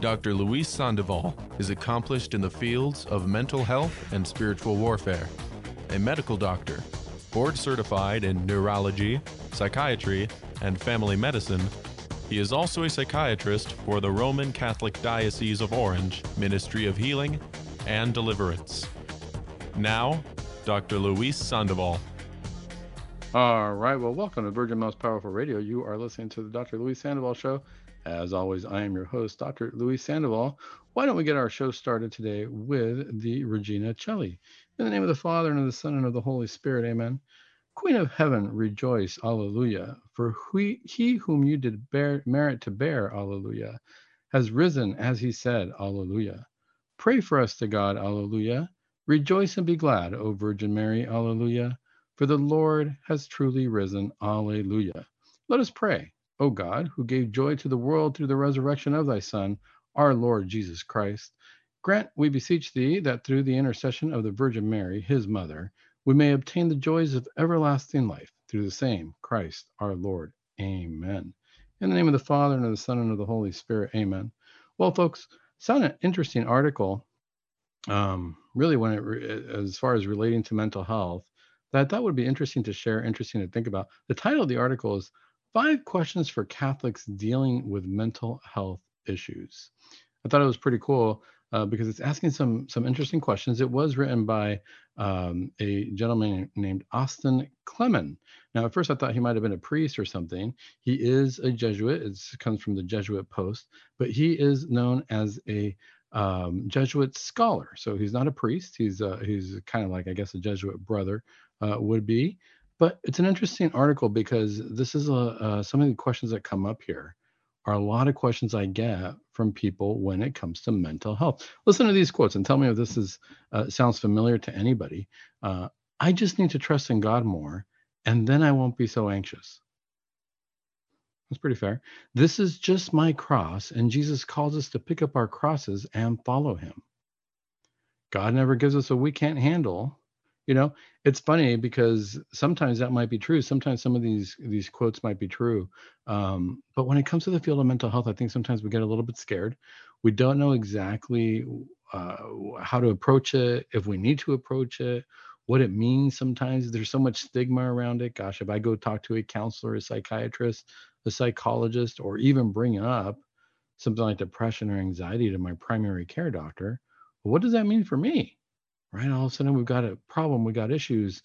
Dr. Luis Sandoval is accomplished in the fields of mental health and spiritual warfare, a medical doctor, board certified in neurology, psychiatry, and family medicine. He is also a psychiatrist for the Roman Catholic Diocese of Orange Ministry of Healing and Deliverance. Now, Dr. Luis Sandoval. All right. Well, welcome to Virgin Most Powerful Radio. You are listening to the Dr. Luis Sandoval Show. As always, I am your host, Dr. Luis Sandoval. Why don't we get our show started today with the Regina Caeli? In the name of the Father, and of the Son, and of the Holy Spirit, amen. Queen of heaven, rejoice, alleluia. For he, he whom you did bear, merit to bear, alleluia, has risen as he said, alleluia. Pray for us to God, alleluia. Rejoice and be glad, O Virgin Mary, alleluia for the Lord has truly risen. Alleluia. Let us pray. O God, who gave joy to the world through the resurrection of thy Son, our Lord Jesus Christ, grant, we beseech thee, that through the intercession of the Virgin Mary, his mother, we may obtain the joys of everlasting life through the same Christ our Lord. Amen. In the name of the Father, and of the Son, and of the Holy Spirit. Amen. Well, folks, found an interesting article, um, really, when it, as far as relating to mental health that I thought would be interesting to share, interesting to think about. The title of the article is Five Questions for Catholics Dealing with Mental Health Issues. I thought it was pretty cool uh, because it's asking some some interesting questions. It was written by um, a gentleman named Austin Klemen. Now, at first, I thought he might have been a priest or something. He is a Jesuit. It comes from the Jesuit Post, but he is known as a um, Jesuit scholar. So he's not a priest. He's uh, he's kind of like I guess a Jesuit brother uh, would be. But it's an interesting article because this is a, uh, some of the questions that come up here are a lot of questions I get from people when it comes to mental health. Listen to these quotes and tell me if this is uh, sounds familiar to anybody. Uh, I just need to trust in God more, and then I won't be so anxious. That's pretty fair. This is just my cross, and Jesus calls us to pick up our crosses and follow him. God never gives us what we can't handle, you know? It's funny because sometimes that might be true sometimes some of these these quotes might be true um, but when it comes to the field of mental health i think sometimes we get a little bit scared. We don't know exactly uh, how to approach it if we need to approach it what it means sometimes. There's so much stigma around it. Gosh if i go talk to a counselor a psychiatrist a psychologist or even bring up something like depression or anxiety to my primary care doctor what does that mean for me right? All of a sudden we've got a problem, we got issues.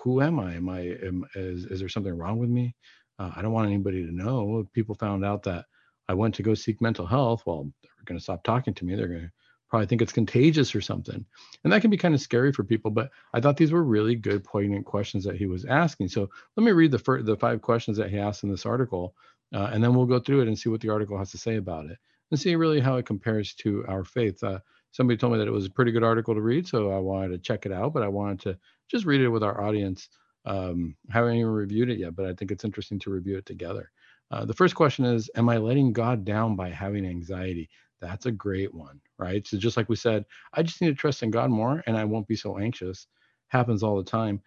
Who am I? Am I am, is is there something wrong with me? Uh, I don't want anybody to know. People found out that I went to go seek mental health, well, they're going to stop talking to me. They're going to probably think it's contagious or something. And that can be kind of scary for people. But I thought these were really good, poignant questions that he was asking. So let me read the fir- the five questions that he asked in this article, uh, and then we'll go through it and see what the article has to say about it, and see really how it compares to our faith. Uh, somebody told me that it was a pretty good article to read, so I wanted to check it out. But I wanted to just read it with our audience. Um, haven't even reviewed it yet, but I think it's interesting to review it together. Uh, the first question is Am I letting God down by having anxiety? That's a great one, right? So, just like we said, I just need to trust in God more and I won't be so anxious. Happens all the time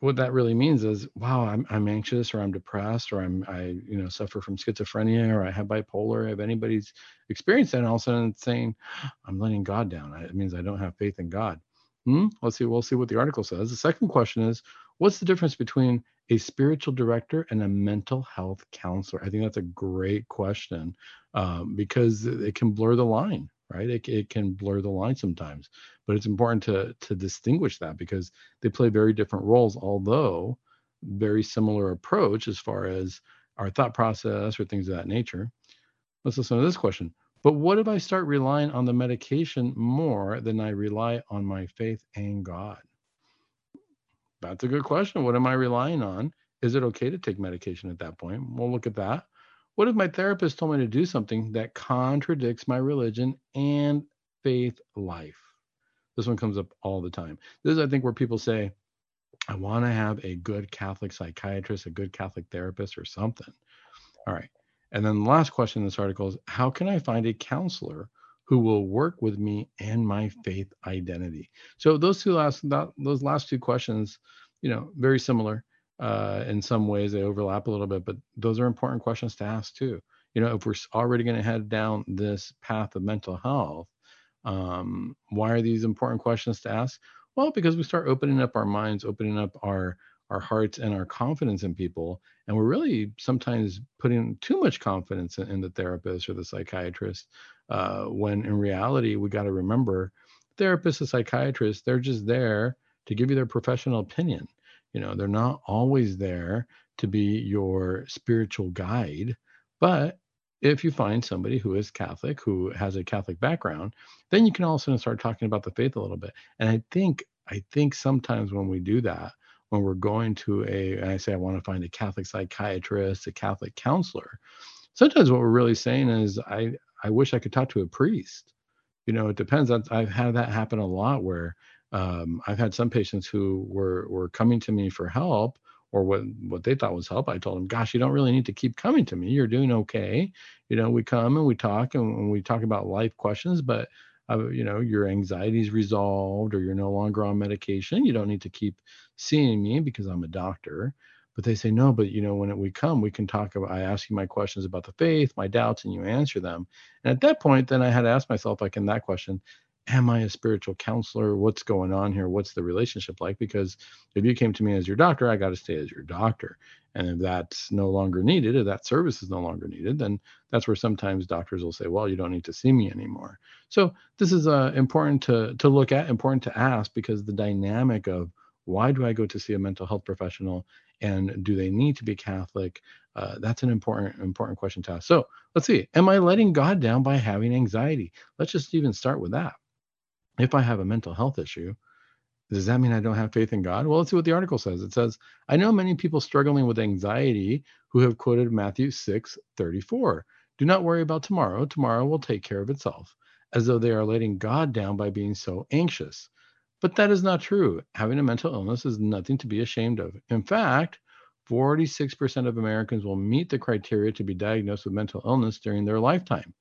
what that really means is wow I'm, I'm anxious or i'm depressed or i'm i you know suffer from schizophrenia or i have bipolar if anybody's experienced that and all of a sudden saying i'm letting god down. It means i don't have faith in god. Hmm? let's see we'll see what the article says. The second question is what's the difference between a spiritual director and a mental health counselor? I think that's a great question um, because it can blur the line right? It, it can blur the line sometimes, but it's important to to distinguish that because they play very different roles, although very similar approach as far as our thought process or things of that nature. Let's listen to this question. But what if I start relying on the medication more than I rely on my faith and God? That's a good question. What am I relying on? Is it okay to take medication at that point? We'll look at that. What if my therapist told me to do something that contradicts my religion and faith life? This one comes up all the time. This is, I think, where people say, I want to have a good Catholic psychiatrist, a good Catholic therapist, or something. All right. And then the last question in this article is How can I find a counselor who will work with me and my faith identity? So those two last those last two questions, you know, very similar uh, in some ways they overlap a little bit but those are important questions to ask too you know, if we're already going to head down this path of mental health, um, why are these important questions to ask? Well, because we start opening up our minds, opening up our our hearts and our confidence in people, and we're really sometimes putting too much confidence in, in the therapist or the psychiatrist. Uh, when in reality, we got to remember, therapists and psychiatrists, they're just there to give you their professional opinion. You know, they're not always there to be your spiritual guide, but if you find somebody who is Catholic, who has a Catholic background, then you can also start talking about the faith a little bit. And I think I think sometimes when we do that, when we're going to a, I say I want to find a Catholic psychiatrist, a Catholic counselor, sometimes what we're really saying is I I wish I could talk to a priest. You know, it depends. I've had that happen a lot where um, I've had some patients who were were coming to me for help or what what they thought was help. I told them, "Gosh, you don't really need to keep coming to me. You're doing okay. You know, we come and we talk and we talk about life questions, but uh, you know, your anxiety's resolved or you're no longer on medication. You don't need to keep seeing me because I'm a doctor." But they say, "No, but you know, when we come, we can talk about. I ask you my questions about the faith, my doubts, and you answer them." And at that point, then I had to ask myself, like in that question, am I a spiritual counselor? What's going on here? What's the relationship like? Because if you came to me as your doctor, I got to stay as your doctor. And if that's no longer needed, if that service is no longer needed, then that's where sometimes doctors will say, well, you don't need to see me anymore. So this is uh, important to, to look at, important to ask, because the dynamic of why do I go to see a mental health professional and do they need to be Catholic? Uh, that's an important important question to ask. So let's see. Am I letting God down by having anxiety? Let's just even start with that if I have a mental health issue, does that mean I don't have faith in God? Well, let's see what the article says. It says, I know many people struggling with anxiety who have quoted Matthew 6 34. Do not worry about tomorrow. Tomorrow will take care of itself, as though they are letting God down by being so anxious. But that is not true. Having a mental illness is nothing to be ashamed of. In fact, 46% of Americans will meet the criteria to be diagnosed with mental illness during their lifetime.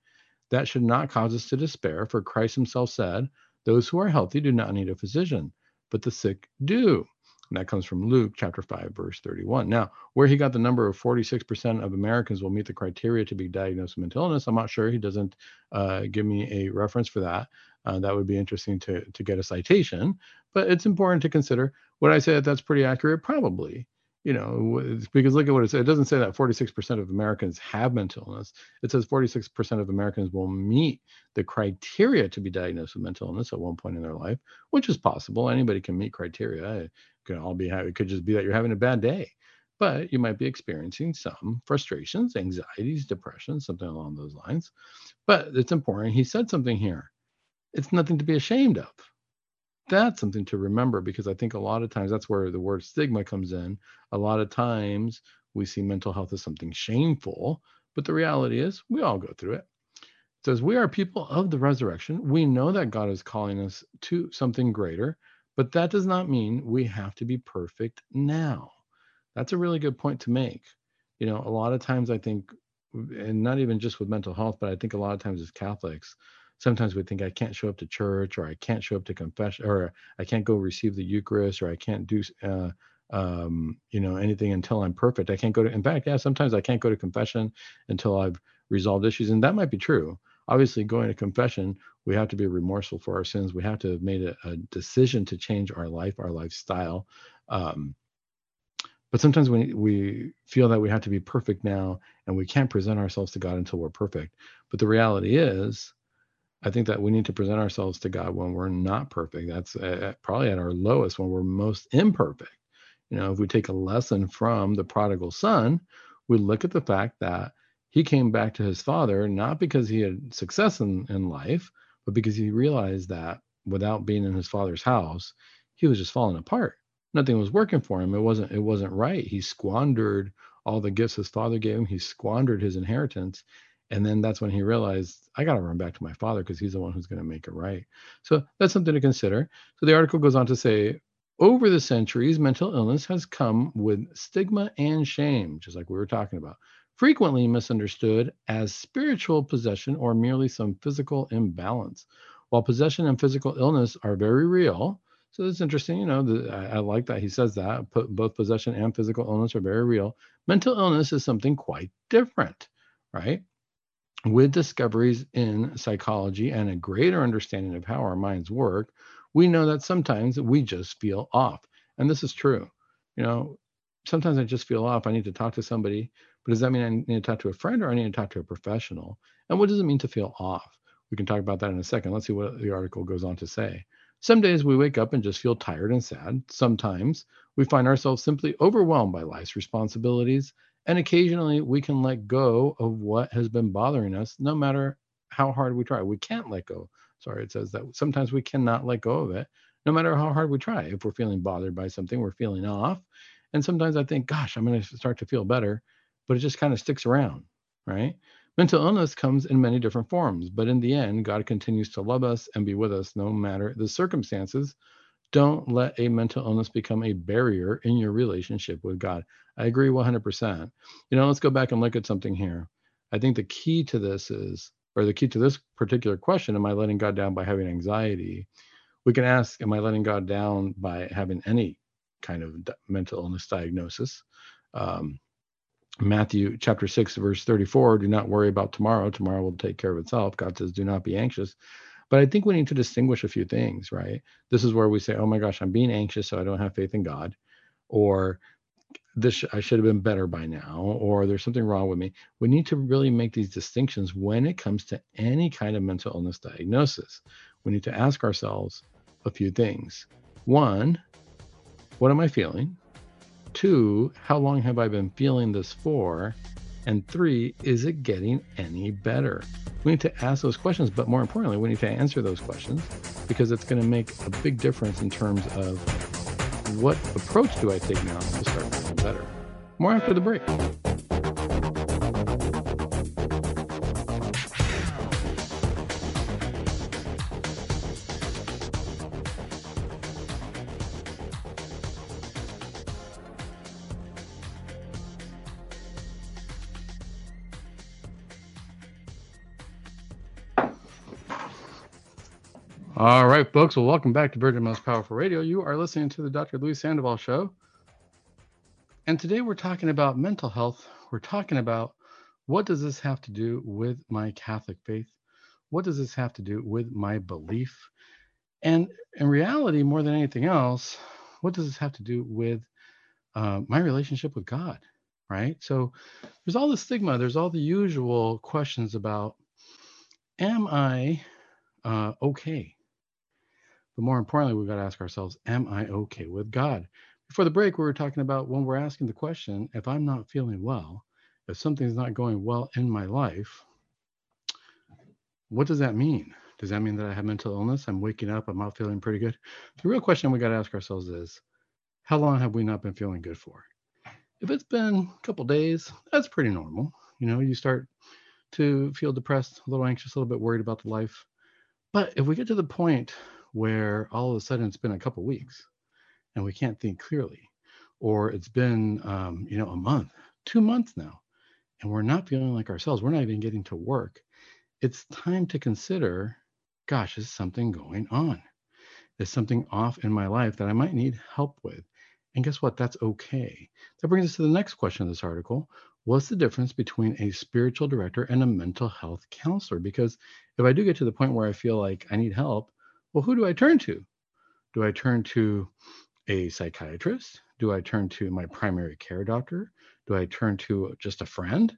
That should not cause us to despair, for Christ himself said, those who are healthy do not need a physician, but the sick do. And that comes from Luke chapter 5, verse 31. Now, where he got the number of 46% of Americans will meet the criteria to be diagnosed with mental illness, I'm not sure. He doesn't uh, give me a reference for that. Uh, that would be interesting to, to get a citation, but it's important to consider. Would I say that that's pretty accurate? Probably you know, because look at what it says. It doesn't say that 46% of Americans have mental illness. It says 46% of Americans will meet the criteria to be diagnosed with mental illness at one point in their life, which is possible. Anybody can meet criteria. It could all be. It could just be that you're having a bad day, but you might be experiencing some frustrations, anxieties, depression, something along those lines. But it's important. He said something here. It's nothing to be ashamed of that's something to remember because I think a lot of times that's where the word stigma comes in. A lot of times we see mental health as something shameful, but the reality is we all go through it. It says, We are people of the resurrection. We know that God is calling us to something greater, but that does not mean we have to be perfect now. That's a really good point to make. You know, a lot of times I think, and not even just with mental health, but I think a lot of times as Catholics, sometimes we think I can't show up to church or I can't show up to confession or I can't go receive the Eucharist or I can't do uh, um, you know anything until I'm perfect. I can't go to. In fact, yeah, sometimes I can't go to confession until I've resolved issues, and that might be true. Obviously, going to confession, we have to be remorseful for our sins. We have to have made a, a decision to change our life, our lifestyle. Um, but sometimes we we feel that we have to be perfect now, and we can't present ourselves to God until we're perfect. But the reality is, I think that we need to present ourselves to God when we're not perfect. That's uh, probably at our lowest when we're most imperfect. You know, if we take a lesson from the prodigal son, we look at the fact that he came back to his father not because he had success in, in life, but because he realized that without being in his father's house, he was just falling apart. Nothing was working for him. It wasn't it wasn't right. He squandered all the gifts his father gave him. He squandered his inheritance and then that's when he realized I got to run back to my father because he's the one who's going to make it right. So that's something to consider. So the article goes on to say over the centuries, mental illness has come with stigma and shame, just like we were talking about, frequently misunderstood as spiritual possession or merely some physical imbalance. While possession and physical illness are very real, so it's interesting, you know, the, I, I, like that he says that both possession and physical illness are very real. Mental illness is something quite different, right? With discoveries in psychology and a greater understanding of how our minds work, we know that sometimes we just feel off. And this is true. You know, sometimes I just feel off. I need to talk to somebody, but does that mean I need to talk to a friend or I need to talk to a professional? And what does it mean to feel off? We can talk about that in a second. Let's see what the article goes on to say. Some days we wake up and just feel tired and sad. Sometimes we find ourselves simply overwhelmed by life's responsibilities and occasionally we can let go of what has been bothering us, no matter how hard we try. We can't let go. Sorry, it says that sometimes we cannot let go of it, no matter how hard we try. If we're feeling bothered by something, we're feeling off. And sometimes I think, gosh, I'm going to start to feel better, but it just kind of sticks around, right? Mental illness comes in many different forms, but in the end, God continues to love us and be with us no matter the circumstances don't let a mental illness become a barrier in your relationship with God. I agree 100%. You know, let's go back and look at something here. I think the key to this is, or the key to this particular question, am I letting God down by having anxiety? We can ask, am I letting God down by having any kind of mental illness diagnosis? Um, Matthew chapter 6, verse 34 do not worry about tomorrow. Tomorrow will take care of itself. God says, do not be anxious. But I think we need to distinguish a few things, right? This is where we say, oh my gosh, I'm being anxious, so I don't have faith in God. Or this I should have been better by now, or there's something wrong with me. We need to really make these distinctions when it comes to any kind of mental illness diagnosis. We need to ask ourselves a few things. One, what am I feeling? Two, how long have I been feeling this for? And three, is it getting any better? We need to ask those questions, but more importantly, we need to answer those questions because it's going to make a big difference in terms of what approach do I take now to start feeling better. More after the break. Right, folks. Well, welcome back to Virgin Most Powerful Radio. You are listening to the Dr. Luis Sandoval Show. And today we're talking about mental health. We're talking about what does this have to do with my Catholic faith? What does this have to do with my belief? And in reality, more than anything else, what does this have to do with uh, my relationship with God? Right. So there's all the stigma, there's all the usual questions about am I uh, okay? But more importantly, we've got to ask ourselves, am I okay with God? Before the break, we were talking about when we're asking the question, if I'm not feeling well, if something's not going well in my life, what does that mean? Does that mean that I have mental illness? I'm waking up, I'm not feeling pretty good. The real question we got to ask ourselves is, how long have we not been feeling good for? If it's been a couple days, that's pretty normal. You know, you start to feel depressed, a little anxious, a little bit worried about the life. But if we get to the point where all of a sudden it's been a couple weeks and we can't think clearly, or it's been um, you know a month, two months now, and we're not feeling like ourselves. We're not even getting to work. It's time to consider, gosh, is something going on? Is something off in my life that I might need help with? And guess what? That's okay. That brings us to the next question of this article. What's the difference between a spiritual director and a mental health counselor? Because if I do get to the point where I feel like I need help, well, who do I turn to? Do I turn to a psychiatrist? Do I turn to my primary care doctor? Do I turn to just a friend?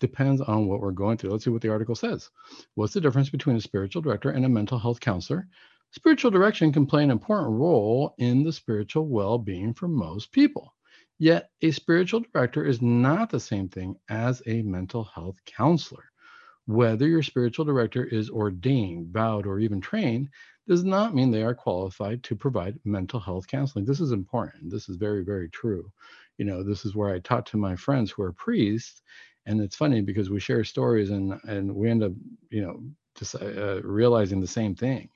Depends on what we're going through. Let's see what the article says. What's the difference between a spiritual director and a mental health counselor? Spiritual direction can play an important role in the spiritual well being for most people. Yet, a spiritual director is not the same thing as a mental health counselor. Whether your spiritual director is ordained, vowed, or even trained does not mean they are qualified to provide mental health counseling. This is important. This is very, very true. You know, this is where I talk to my friends who are priests, and it's funny because we share stories and and we end up, you know, just uh, realizing the same thing.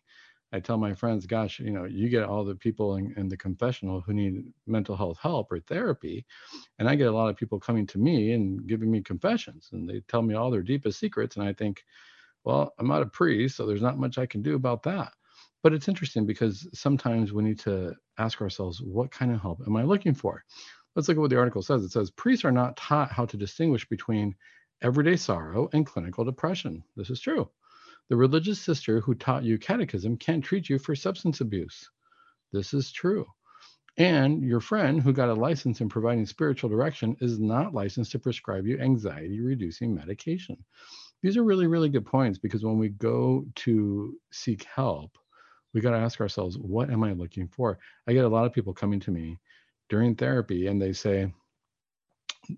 I tell my friends, gosh, you know, you get all the people in, in, the confessional who need mental health help or therapy. And I get a lot of people coming to me and giving me confessions and they tell me all their deepest secrets. And I think, well, I'm not a priest, so there's not much I can do about that. But it's interesting because sometimes we need to ask ourselves, what kind of help am I looking for? Let's look at what the article says. It says priests are not taught how to distinguish between everyday sorrow and clinical depression. This is true. The religious sister who taught you catechism can't treat you for substance abuse. This is true. And your friend who got a license in providing spiritual direction is not licensed to prescribe you anxiety reducing medication. These are really, really good points because when we go to seek help, we got to ask ourselves, what am I looking for? I get a lot of people coming to me during therapy and they say,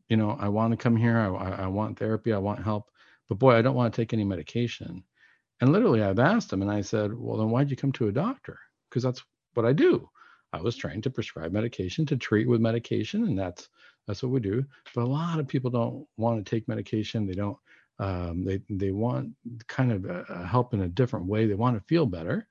you know, I want to come here. I, I want therapy. I want help. But boy, I don't want to take any medication. And literally, I've asked them and I said, well, then why'd you come to a doctor? Because that's what I do. I was trained to prescribe medication to treat with medication, and that's that's what we do. But a lot of people don't want to take medication. They don't. Um, they they want kind of a, help in a different way. They want to feel better,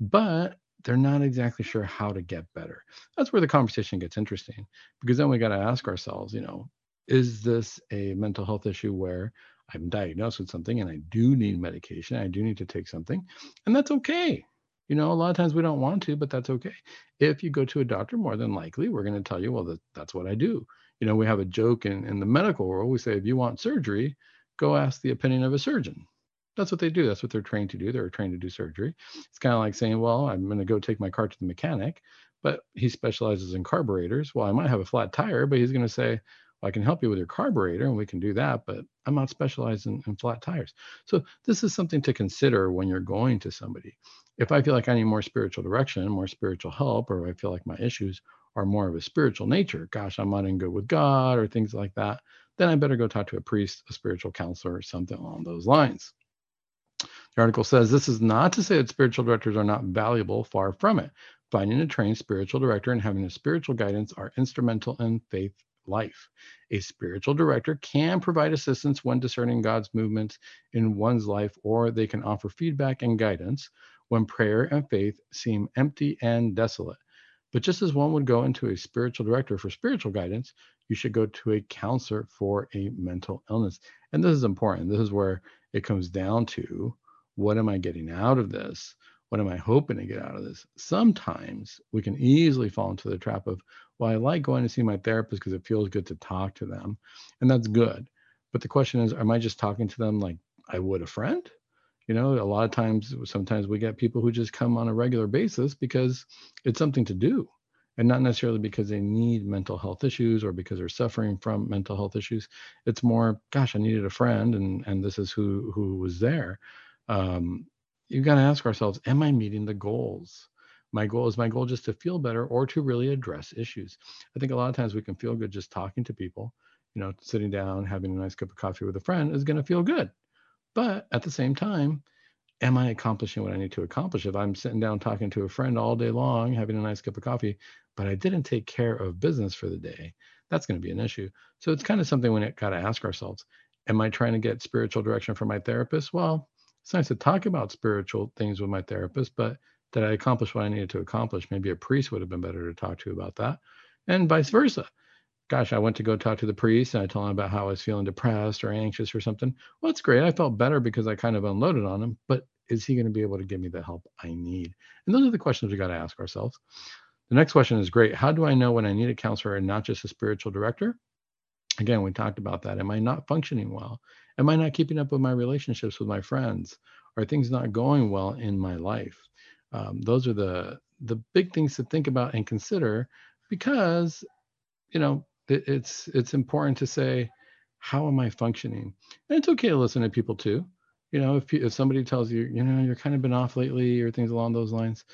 but they're not exactly sure how to get better. That's where the conversation gets interesting because then we got to ask ourselves, you know, is this a mental health issue where I'm diagnosed with something and I do need medication, I do need to take something, and that's okay. You know, a lot of times we don't want to, but that's okay. If you go to a doctor, more than likely, we're going to tell you, well, that, that's what I do. You know, we have a joke in, in the medical world. We say, if you want surgery, go ask the opinion of a surgeon. That's what they do. That's what they're trained to do. They're trained to do surgery. It's kind of like saying, well, I'm going to go take my car to the mechanic, but he specializes in carburetors. Well, I might have a flat tire, but he's going to say, I can help you with your carburetor and we can do that, but I'm not specialized in, in flat tires. So this is something to consider when you're going to somebody if I feel like I need more spiritual direction, more spiritual help, or I feel like my issues are more of a spiritual nature, gosh, I'm not in good with God or things like that, then I better go talk to a priest, a spiritual counselor, or something along those lines. The article says this is not to say that spiritual directors are not valuable, far from it. Finding a trained spiritual director and having a spiritual guidance are instrumental in faith life. A spiritual director can provide assistance when discerning God's movements in one's life, or they can offer feedback and guidance when prayer and faith seem empty and desolate. But just as one would go into a spiritual director for spiritual guidance, you should go to a counselor for a mental illness. And this is important. This is where it comes down to what am I getting out of this? What am I hoping to get out of this? Sometimes we can easily fall into the trap of, well, I like going to see my therapist because it feels good to talk to them. And that's good. But the question is, am I just talking to them like I would a friend? you know a lot of times sometimes we get people who just come on a regular basis because it's something to do and not necessarily because they need mental health issues or because they're suffering from mental health issues it's more gosh i needed a friend and and this is who who was there um, you got to ask ourselves am i meeting the goals my goal is my goal just to feel better or to really address issues i think a lot of times we can feel good just talking to people you know sitting down having a nice cup of coffee with a friend is going to feel good but at the same time, am I accomplishing what I need to accomplish? If I'm sitting down talking to a friend all day long, having a nice cup of coffee, but I didn't take care of business for the day, that's going to be an issue. So it's kind of something we got to ask ourselves Am I trying to get spiritual direction from my therapist? Well, it's nice to talk about spiritual things with my therapist, but did I accomplish what I needed to accomplish? Maybe a priest would have been better to talk to about that, and vice versa gosh, I went to go talk to the priest and I told him about how I was feeling depressed or anxious or something. Well, it's great. I felt better because I kind of unloaded on him, but is he going to be able to give me the help I need? And those are the questions we got to ask ourselves. The next question is great. How do I know when I need a counselor and not just a spiritual director? Again, we talked about that. Am I not functioning well? Am I not keeping up with my relationships with my friends? Are things not going well in my life? Um, those are the the big things to think about and consider because you know it's it's important to say how am i functioning and it's okay to listen to people too you know if, if somebody tells you you know you're kind of been off lately or things along those lines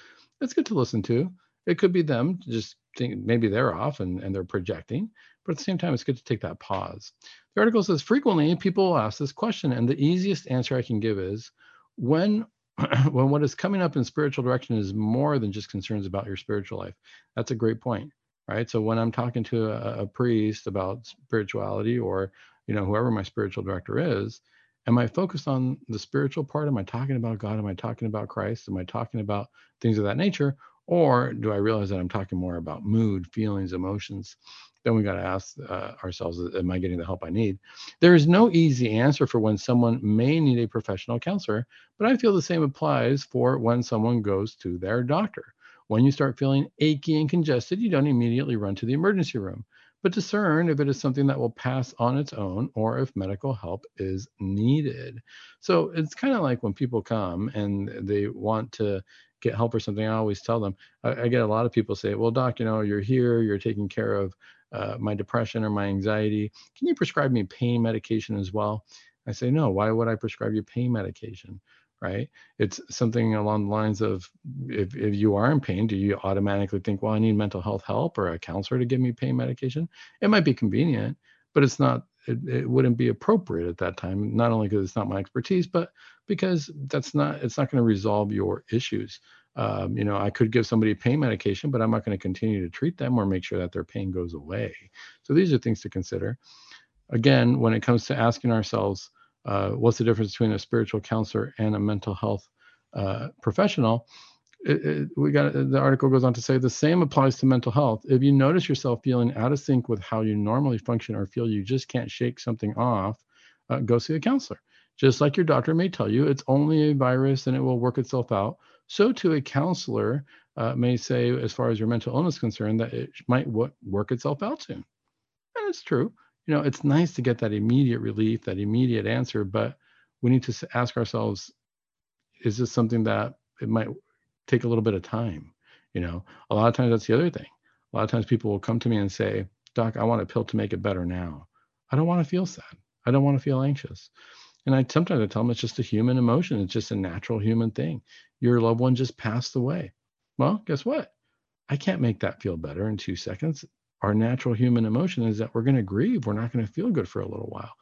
it's good to listen to it could be them just think maybe they're off and, and they're projecting but at the same time it's good to take that pause the article says frequently people ask this question and the easiest answer i can give is when when what is coming up in spiritual direction is more than just concerns about your spiritual life that's a great point right? So when I'm talking to a, a priest about spirituality or, you know, whoever my spiritual director is, am I focused on the spiritual part? Am I talking about God? Am I talking about Christ? Am I talking about things of that nature? Or do I realize that I'm talking more about mood, feelings, emotions? Then we got to ask uh, ourselves, am I getting the help I need? There is no easy answer for when someone may need a professional counselor, but I feel the same applies for when someone goes to their doctor. When you start feeling achy and congested, you don't immediately run to the emergency room. but discern if it is something that will pass on its own or if medical help is needed. So it's kind of like when people come and they want to get help or something, I always tell them, I, I, get a lot of people say, well, doc, you know, you're here, you're taking care of uh, my depression or my anxiety. Can you prescribe me pain medication as well? I say, no, why would I prescribe you pain medication? right? It's something along the lines of if, if you are in pain, do you automatically think, well, I need mental health help or a counselor to give me pain medication? It might be convenient, but it's not, it, it wouldn't be appropriate at that time, not only because it's not my expertise, but because that's not, it's not going to resolve your issues. Um, you know, I could give somebody pain medication, but I'm not going to continue to treat them or make sure that their pain goes away. So these are things to consider. Again, when it comes to asking ourselves, uh, what's the difference between a spiritual counselor and a mental health uh, professional? It, it, we got the article goes on to say the same applies to mental health. If you notice yourself feeling out of sync with how you normally function or feel you just can't shake something off, uh, go see a counselor. Just like your doctor may tell you, it's only a virus and it will work itself out. So, to a counselor uh, may say, as far as your mental illness concerned, that it might w- work itself out soon. And it's true you know, it's nice to get that immediate relief, that immediate answer, but we need to ask ourselves, is this something that it might take a little bit of time? You know, a lot of times that's the other thing. A lot of times people will come to me and say, Doc, I want a pill to make it better now. I don't want to feel sad. I don't want to feel anxious. And I sometimes I tell them it's just a human emotion. It's just a natural human thing. Your loved one just passed away. Well, guess what? I can't make that feel better in two seconds our natural human emotion is that we're going to grieve. We're not going to feel good for a little while.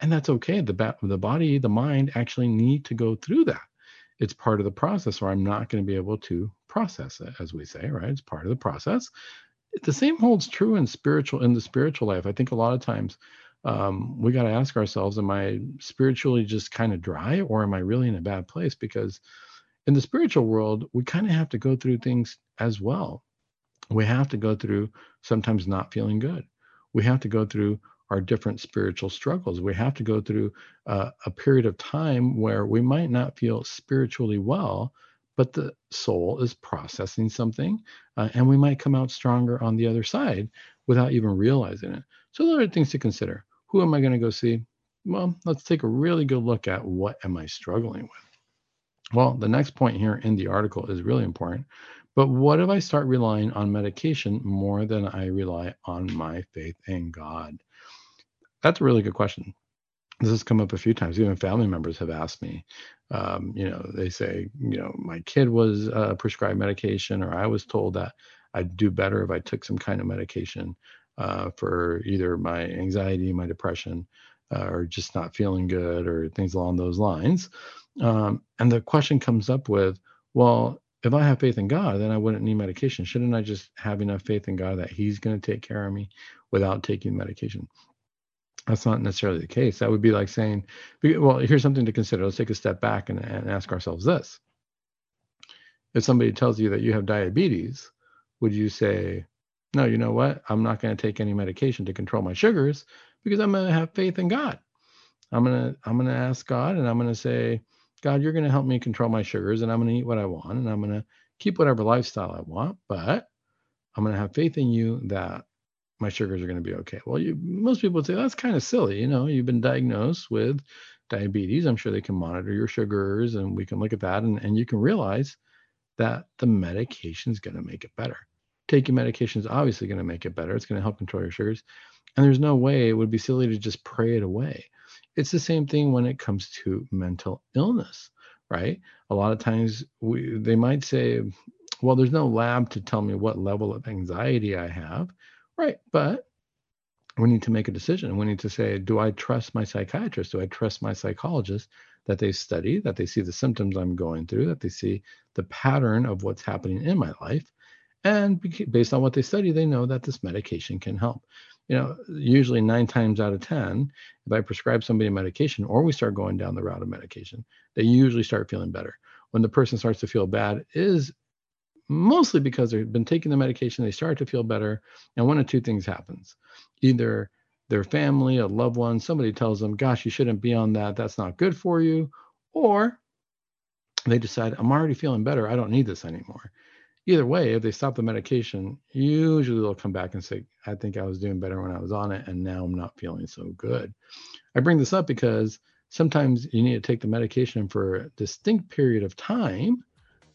And that's okay. The, ba- the body, the mind actually need to go through that. It's part of the process, or I'm not going to be able to process it, as we say, right? It's part of the process. The same holds true in spiritual in the spiritual life. I think a lot of times um, we got to ask ourselves, am I spiritually just kind of dry, or am I really in a bad place? Because in the spiritual world, we kind of have to go through things as well we have to go through sometimes not feeling good. We have to go through our different spiritual struggles. We have to go through uh, a period of time where we might not feel spiritually well, but the soul is processing something, uh, and we might come out stronger on the other side without even realizing it. So, those are things to consider. Who am I going to go see? Well, let's take a really good look at what am I struggling with. Well, the next point here in the article is really important but what if I start relying on medication more than I rely on my faith in God? That's a really good question. This has come up a few times. Even family members have asked me. Um, you know, they say, you know, my kid was uh, prescribed medication, or I was told that I'd do better if I took some kind of medication uh, for either my anxiety, my depression, uh, or just not feeling good, or things along those lines. Um, and the question comes up with, well, if I have faith in God, then I wouldn't need medication. Shouldn't I just have enough faith in God that He's going to take care of me without taking medication? That's not necessarily the case. That would be like saying, well, here's something to consider. Let's take a step back and, and ask ourselves this. If somebody tells you that you have diabetes, would you say, no, you know what? I'm not going to take any medication to control my sugars because I'm going to have faith in God. I'm going to I'm going to ask God and I'm going to say, God, you're going to help me control my sugars and I'm going to eat what I want and I'm going to keep whatever lifestyle I want, but I'm going to have faith in you that my sugars are going to be okay. Well, you, most people would say that's kind of silly. You know, you've been diagnosed with diabetes. I'm sure they can monitor your sugars and we can look at that and, and you can realize that the medication is going to make it better. Taking medication is obviously going to make it better. It's going to help control your sugars. And there's no way it would be silly to just pray it away. It's the same thing when it comes to mental illness, right? A lot of times we, they might say, well, there's no lab to tell me what level of anxiety I have, right? But we need to make a decision. We need to say, do I trust my psychiatrist? Do I trust my psychologist that they study, that they see the symptoms I'm going through, that they see the pattern of what's happening in my life? And based on what they study, they know that this medication can help you know, usually nine times out of 10, if I prescribe somebody a medication or we start going down the route of medication, they usually start feeling better. When the person starts to feel bad is mostly because they've been taking the medication, they start to feel better. And one of two things happens. Either their family, a loved one, somebody tells them, gosh, you shouldn't be on that. That's not good for you. Or they decide, I'm already feeling better. I don't need this anymore. either way, if they stop the medication, usually they'll come back and say, I think I was doing better when I was on it, and now I'm not feeling so good. I bring this up because sometimes you need to take the medication for a distinct period of time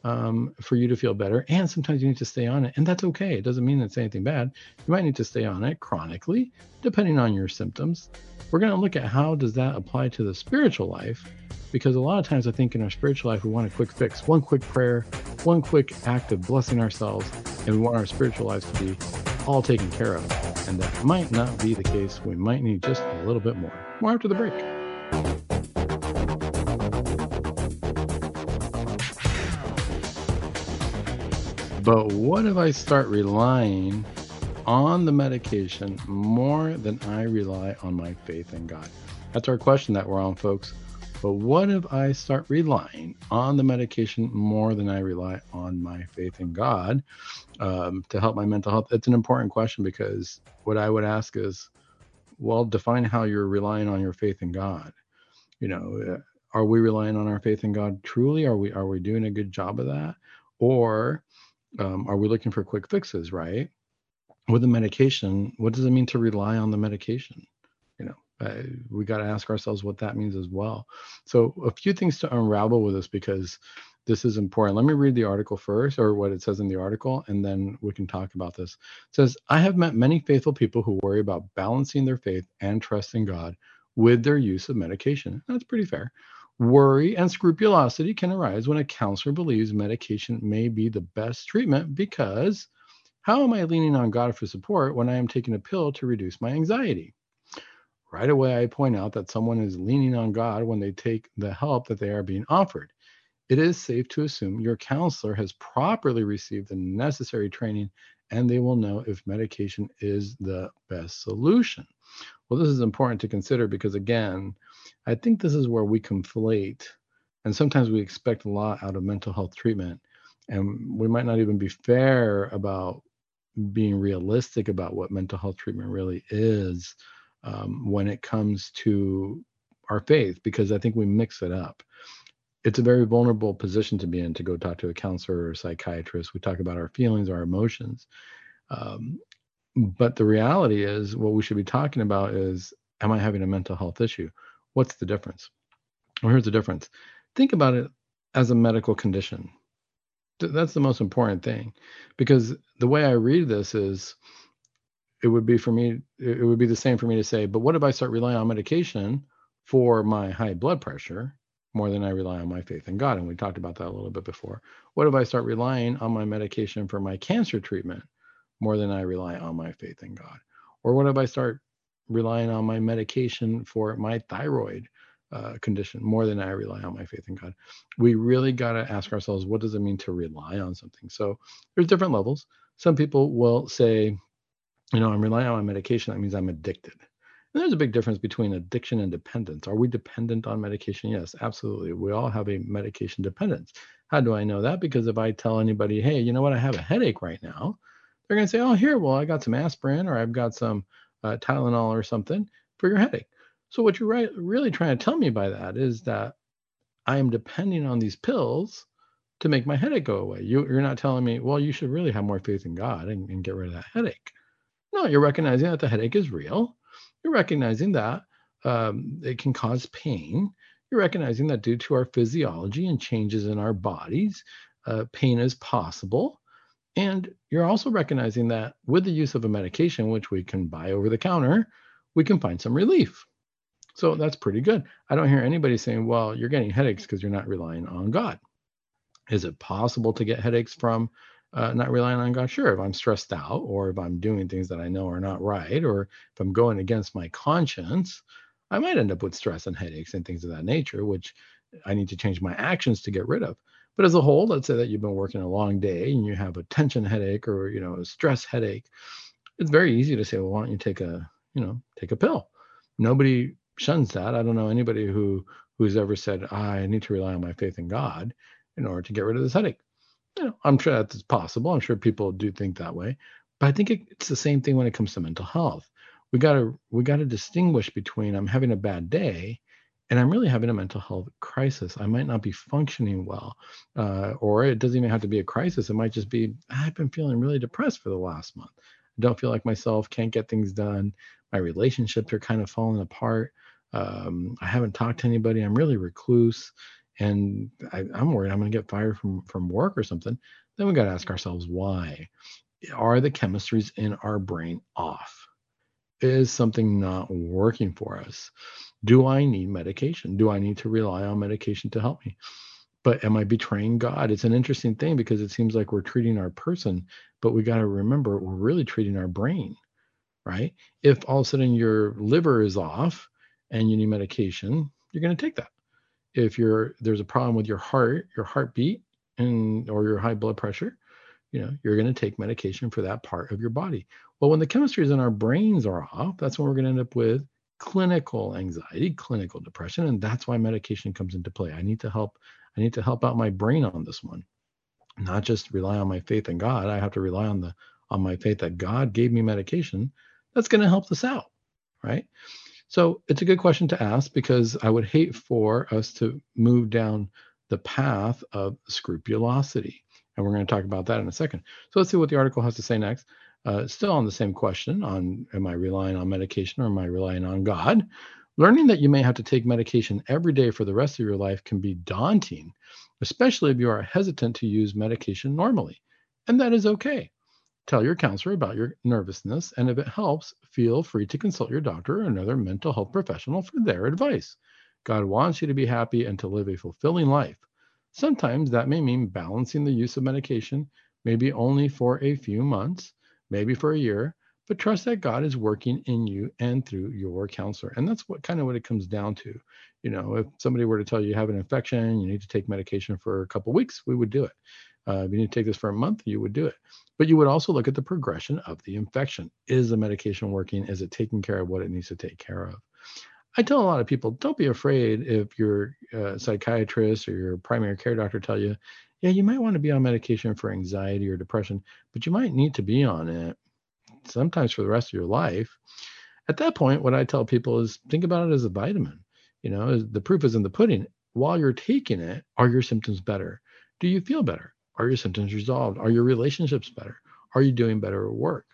um, for you to feel better. And sometimes you need to stay on it, and that's okay. It doesn't mean it's anything bad. You might need to stay on it chronically, depending on your symptoms. We're going to look at how does that apply to the spiritual life, because a lot of times I think in our spiritual life we want a quick fix, one quick prayer, one quick act of blessing ourselves, and we want our spiritual lives to be all taken care of. And that might not be the case. We might need just a little bit more. More after the break. But what if I start relying on the medication more than I rely on my faith in God? That's our question that we're on, folks. But what if I start relying on the medication more than I rely on my faith in God um, to help my mental health? It's an important question because what I would ask is, well, define how you're relying on your faith in God. You know, uh, are we relying on our faith in God truly? Are we are we doing a good job of that? Or um, are we looking for quick fixes, right? With the medication, what does it mean to rely on the medication? You know, uh, we got to ask ourselves what that means as well. So, a few things to unravel with this because this is important. Let me read the article first, or what it says in the article, and then we can talk about this. It says, I have met many faithful people who worry about balancing their faith and trust in God with their use of medication. That's pretty fair. Worry and scrupulosity can arise when a counselor believes medication may be the best treatment because how am I leaning on God for support when I am taking a pill to reduce my anxiety? Right away, I point out that someone is leaning on God when they take the help that they are being offered. It is safe to assume your counselor has properly received the necessary training and they will know if medication is the best solution. Well, this is important to consider because, again, I think this is where we conflate, and sometimes we expect a lot out of mental health treatment, and we might not even be fair about being realistic about what mental health treatment really is um, when it comes to our faith, because I think we mix it up. It's a very vulnerable position to be in to go talk to a counselor or a psychiatrist. We talk about our feelings, our emotions. Um, but the reality is, what we should be talking about is, am I having a mental health issue? What's the difference? Well, here's the difference. Think about it as a medical condition. That's the most important thing because the way I read this is it would be for me, it would be the same for me to say, but what if I start relying on medication for my high blood pressure more than I rely on my faith in God? And we talked about that a little bit before. What if I start relying on my medication for my cancer treatment more than I rely on my faith in God? Or what if I start relying on my medication for my thyroid uh, condition more than I rely on my faith in God. We really got to ask ourselves, what does it mean to rely on something? So there's different levels. Some people will say, you know, I'm relying on my medication. That means I'm addicted. And there's a big difference between addiction and dependence. Are we dependent on medication? Yes, absolutely. We all have a medication dependence. How do I know that? Because if I tell anybody, hey, you know what, I have a headache right now, they're going to say, oh, here, well, I got some aspirin or I've got some uh, Tylenol or something for your headache. So what you're right, really trying to tell me by that is that I am depending on these pills to make my headache go away. You, are not telling me, well, you should really have more faith in God and, and get rid of that headache. No, you're recognizing that the headache is real. You're recognizing that um, it can cause pain. You're recognizing that due to our physiology and changes in our bodies, uh, pain is possible. And you're also recognizing that with the use of a medication, which we can buy over the counter, we can find some relief. So that's pretty good. I don't hear anybody saying, well, you're getting headaches because you're not relying on God. Is it possible to get headaches from uh, not relying on God? Sure. If I'm stressed out or if I'm doing things that I know are not right or if I'm going against my conscience, I might end up with stress and headaches and things of that nature, which I need to change my actions to get rid of. But as a whole, let's say that you've been working a long day and you have a tension headache or you know a stress headache. It's very easy to say, well, why don't you take a you know take a pill? Nobody shuns that. I don't know anybody who who's ever said, I need to rely on my faith in God in order to get rid of this headache. You know, I'm sure that's possible. I'm sure people do think that way, but I think it, it's the same thing when it comes to mental health. We gotta we gotta distinguish between I'm having a bad day and I'm really having a mental health crisis. I might not be functioning well, uh, or it doesn't even have to be a crisis. It might just be I've been feeling really depressed for the last month. I don't feel like myself, can't get things done. My relationships are kind of falling apart. Um, I haven't talked to anybody. I'm really recluse, and I, am worried I'm going to get fired from from work or something. Then we got to ask ourselves why. Are the chemistries in our brain off? Is something not working for us? Do I need medication? Do I need to rely on medication to help me? But am I betraying God? It's an interesting thing because it seems like we're treating our person, but we got to remember we're really treating our brain, right? If all of a sudden your liver is off and you need medication, you're going to take that. If you're there's a problem with your heart, your heartbeat, and or your high blood pressure, you know, you're going to take medication for that part of your body. Well, when the chemistries in our brains are off, that's when we're going to end up with clinical anxiety, clinical depression, and that's why medication comes into play. I need to help I need to help out my brain on this one. Not just rely on my faith in God. I have to rely on the on my faith that God gave me medication that's going to help this out, right? So it's a good question to ask because I would hate for us to move down the path of scrupulosity. And we're going to talk about that in a second. So let's see what the article has to say next. Uh, still on the same question on am I relying on medication or am I relying on God? Learning that you may have to take medication every day for the rest of your life can be daunting, especially if you are hesitant to use medication normally. And that is okay. Tell your counselor about your nervousness, and if it helps, feel free to consult your doctor or another mental health professional for their advice. God wants you to be happy and to live a fulfilling life. Sometimes that may mean balancing the use of medication, maybe only for a few months, maybe for a year, but trust that God is working in you and through your counselor. And that's what kind of what it comes down to. You know, if somebody were to tell you you have an infection, you need to take medication for a couple weeks, we would do it. Uh, if you need to take this for a month, you would do it. But you would also look at the progression of the infection. Is the medication working? Is it taking care of what it needs to take care of? I tell a lot of people, don't be afraid if your uh, psychiatrist or your primary care doctor tell you, yeah, you might want to be on medication for anxiety or depression, but you might need to be on it sometimes for the rest of your life. At that point, what I tell people is think about it as a vitamin. You know, the proof is in the pudding. While you're taking it, are your symptoms better? Do you feel better? Are your symptoms resolved? Are your relationships better? Are you doing better at work?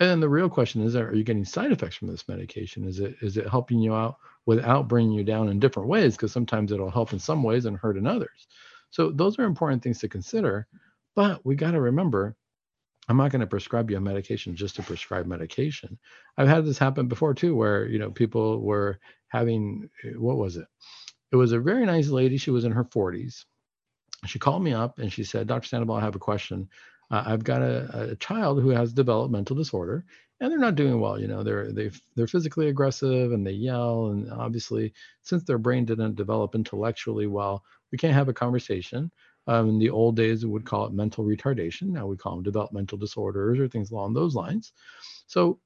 And then the real question is: Are you getting side effects from this medication? Is it is it helping you out without bringing you down in different ways? Because sometimes it'll help in some ways and hurt in others. So those are important things to consider. But we got to remember I'm not going to prescribe you a medication just to prescribe medication. I've had this happen before too, where you know people were having what was it? It was a very nice lady. She was in her 40s. She called me up and she said, "Dr. Sandoval, I have a question. Uh, I've got a, a child who has developmental disorder, and they're not doing well. You know, they're they they're physically aggressive and they yell, and obviously, since their brain didn't develop intellectually well, we can't have a conversation." Um, in the old days, we would call it mental retardation. Now we call them developmental disorders or things along those lines. So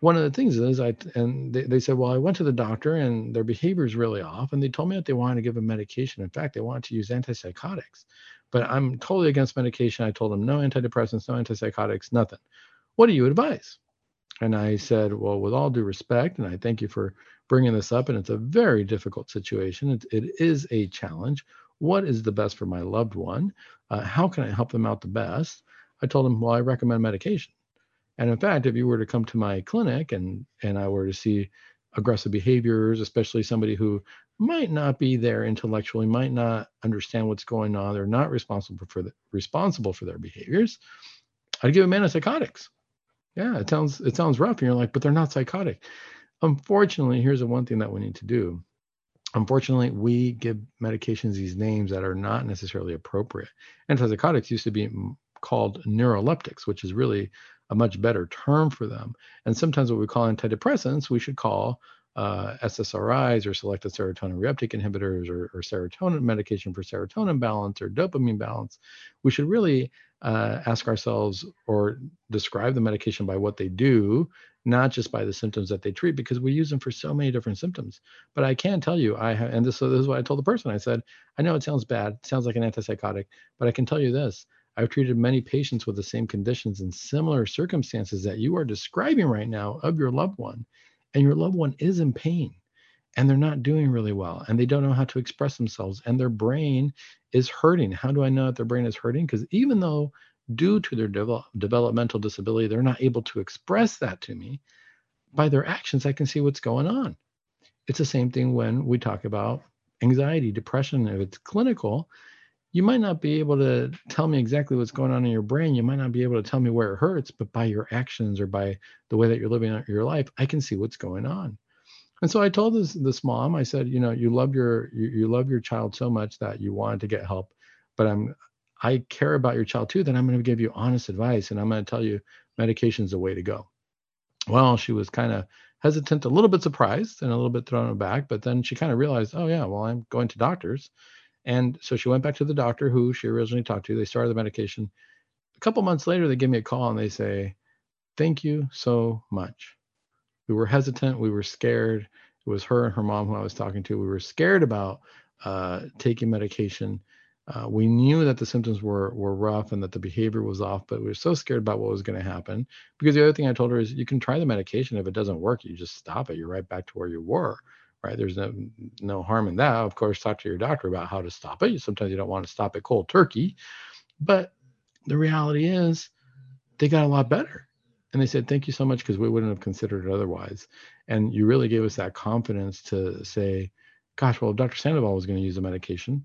one of the things is I and they, they said, well, I went to the doctor and their behavior is really off, and they told me that they wanted to give them medication. In fact, they wanted to use antipsychotics. But I'm totally against medication. I told them no antidepressants, no antipsychotics, nothing. What do you advise? And I said, well, with all due respect, and I thank you for bringing this up, and it's a very difficult situation. It, it is a challenge what is the best for my loved one? Uh, how can I help them out the best? I told him, well, I recommend medication. And in fact, if you were to come to my clinic and and I were to see aggressive behaviors, especially somebody who might not be there intellectually, might not understand what's going on, they're not responsible for the, responsible for their behaviors, I'd give them antipsychotics. Yeah, it sounds it sounds rough, and you're like, but they're not psychotic. Unfortunately, here's the one thing that we need to do Unfortunately, we give medications these names that are not necessarily appropriate. Antipsychotics used to be called neuroleptics, which is really a much better term for them. And sometimes what we call antidepressants, we should call uh, SSRIs or selective serotonin reuptake inhibitors or, or, serotonin medication for serotonin balance or dopamine balance. We should really uh, ask ourselves or describe the medication by what they do, not just by the symptoms that they treat, because we use them for so many different symptoms. But I can tell you, I have, and this, so this is what I told the person. I said, I know it sounds bad, it sounds like an antipsychotic, but I can tell you this. I've treated many patients with the same conditions and similar circumstances that you are describing right now of your loved one, and your loved one is in pain. and they're not doing really well and they don't know how to express themselves and their brain is hurting. How do I know that their brain is hurting? Because even though due to their developmental disability, they're not able to express that to me, by their actions, I can see what's going on. It's the same thing when we talk about anxiety, depression. If it's clinical, you might not be able to tell me exactly what's going on in your brain. You might not be able to tell me where it hurts, but by your actions or by the way that you're living your life, I can see what's going on. And so I told this this mom, I said, you know, you love your you, you love your child so much that you wanted to get help, but I'm I care about your child too, then I'm going to give you honest advice and I'm going to tell you medication is the way to go. Well, she was kind of hesitant, a little bit surprised and a little bit thrown aback, but then she kind of realized, oh yeah, well, I'm going to doctors. And so she went back to the doctor who she originally talked to. They started the medication. A couple months later, they give me a call and they say, Thank you so much. We were hesitant. We were scared. It was her and her mom who I was talking to. We were scared about uh, taking medication. Uh, we knew that the symptoms were were rough and that the behavior was off, but we were so scared about what was going to happen. Because the other thing I told her is, you can try the medication. If it doesn't work, you just stop it. You're right back to where you were. Right? There's no no harm in that. Of course, talk to your doctor about how to stop it. Sometimes you don't want to stop it cold turkey, but the reality is, they got a lot better. And they said, thank you so much because we wouldn't have considered it otherwise. And you really gave us that confidence to say, gosh, well, if Dr. Sandoval was going to use the medication,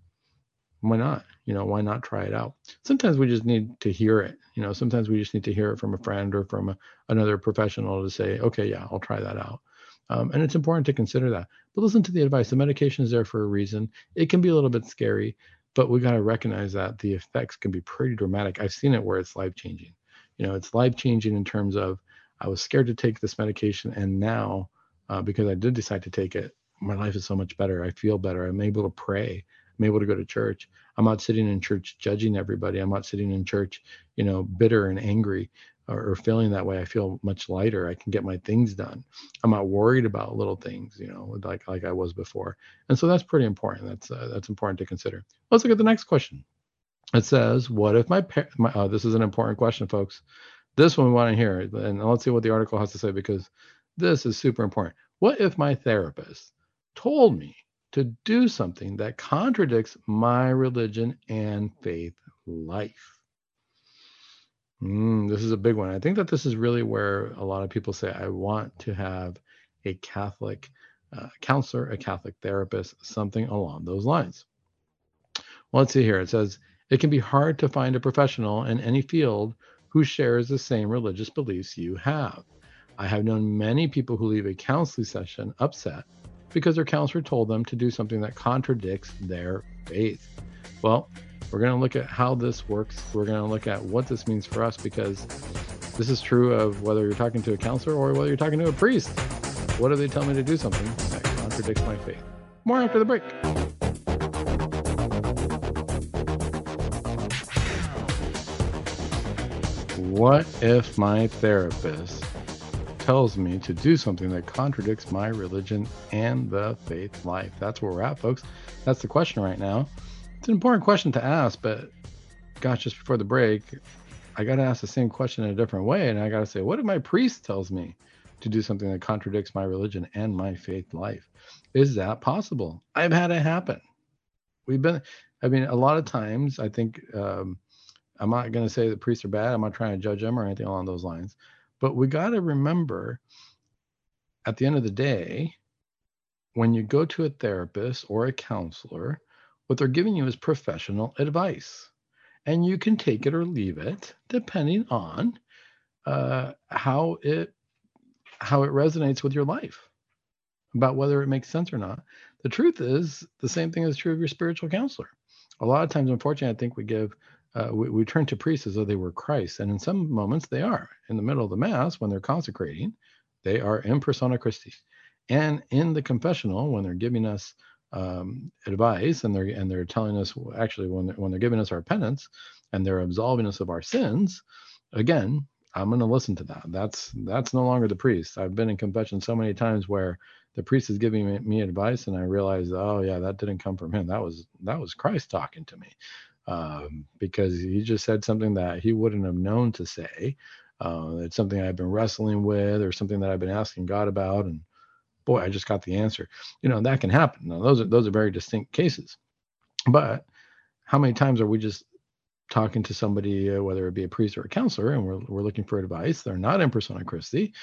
why not? You know, why not try it out? Sometimes we just need to hear it. You know, sometimes we just need to hear it from a friend or from a, another professional to say, okay, yeah, I'll try that out. Um, and it's important to consider that. But listen to the advice. The medication is there for a reason. It can be a little bit scary, but we got to recognize that the effects can be pretty dramatic. I've seen it where it's life changing. You know, it's life changing in terms of I was scared to take this medication, and now uh, because I did decide to take it, my life is so much better. I feel better. I'm able to pray. I'm able to go to church. I'm not sitting in church judging everybody. I'm not sitting in church, you know, bitter and angry or, or, feeling that way. I feel much lighter. I can get my things done. I'm not worried about little things, you know, like like I was before. And so that's pretty important. That's uh, that's important to consider. Let's look at the next question. It says, "What if my, my uh, this is an important question, folks. This one we want to hear, and let's see what the article has to say because this is super important. What if my therapist told me to do something that contradicts my religion and faith life. Mm, this is a big one. I think that this is really where a lot of people say, I want to have a Catholic uh, counselor, a Catholic therapist, something along those lines. Well, let's see here. It says, it can be hard to find a professional in any field who shares the same religious beliefs you have. I have known many people who leave a counseling session upset because their counselor told them to do something that contradicts their faith. Well, we're going to look at how this works. We're going to look at what this means for us because this is true of whether you're talking to a counselor or whether you're talking to a priest. What do they tell me to do something that contradicts my faith? More after the break. What if my therapist tells me to do something that contradicts my religion and the faith life? That's where we're at, folks. That's the question right now. It's an important question to ask, but gosh, just before the break, I got to ask the same question in a different way. And I got to say, what if my priest tells me to do something that contradicts my religion and my faith life? Is that possible? I've had it happen. We've been, I mean, a lot of times, I think, um, I'm not going to say that priests are bad. I'm not trying to judge them or anything along those lines. But we got to remember at the end of the day, when you go to a therapist or a counselor, what they're giving you is professional advice. And you can take it or leave it depending on uh, how it how it resonates with your life about whether it makes sense or not. The truth is, the same thing is true of your spiritual counselor. A lot of times, unfortunately, I think we give uh, we, we turn to priests as though they were Christ. And in some moments, they are. In the middle of the Mass, when they're consecrating, they are in persona Christi. And in the confessional, when they're giving us um, advice and they're and they're telling us actually when they're, when they're giving us our penance and they're absolving us of our sins, again, I'm going to listen to that. That's that's no longer the priest. I've been in confession so many times where the priest is giving me, me advice and I realize, oh yeah, that didn't come from him. That was that was Christ talking to me um, because he just said something that he wouldn't have known to say. Uh, it's something I've been wrestling with or something that I've been asking God about. And boy, I just got the answer. You know, that can happen. Now, those are those are very distinct cases. But how many times are we just talking to somebody, uh, whether it be a priest or a counselor, and we're, we're looking for advice. They're not in persona Christi.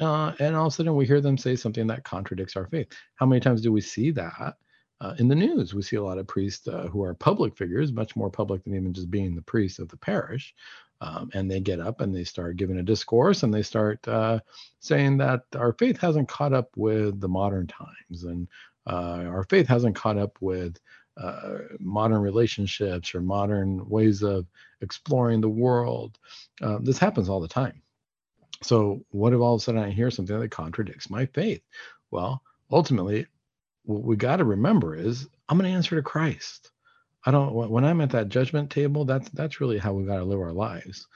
Uh, and all of a sudden we hear them say something that contradicts our faith. How many times do we see that uh, in the news? We see a lot of priests uh, who are public figures, much more public than even just being the priest of the parish, um, and they get up and they start giving a discourse and they start uh, saying that our faith hasn't caught up with the modern times and uh, our faith hasn't caught up with uh, modern relationships or modern ways of exploring the world. Uh, this happens all the time. So, what if all of a sudden I hear something that contradicts my faith? Well, ultimately, what we got to remember is I'm going to answer to Christ. I don't when I'm at that judgment table, that's that's really how we got to live our lives.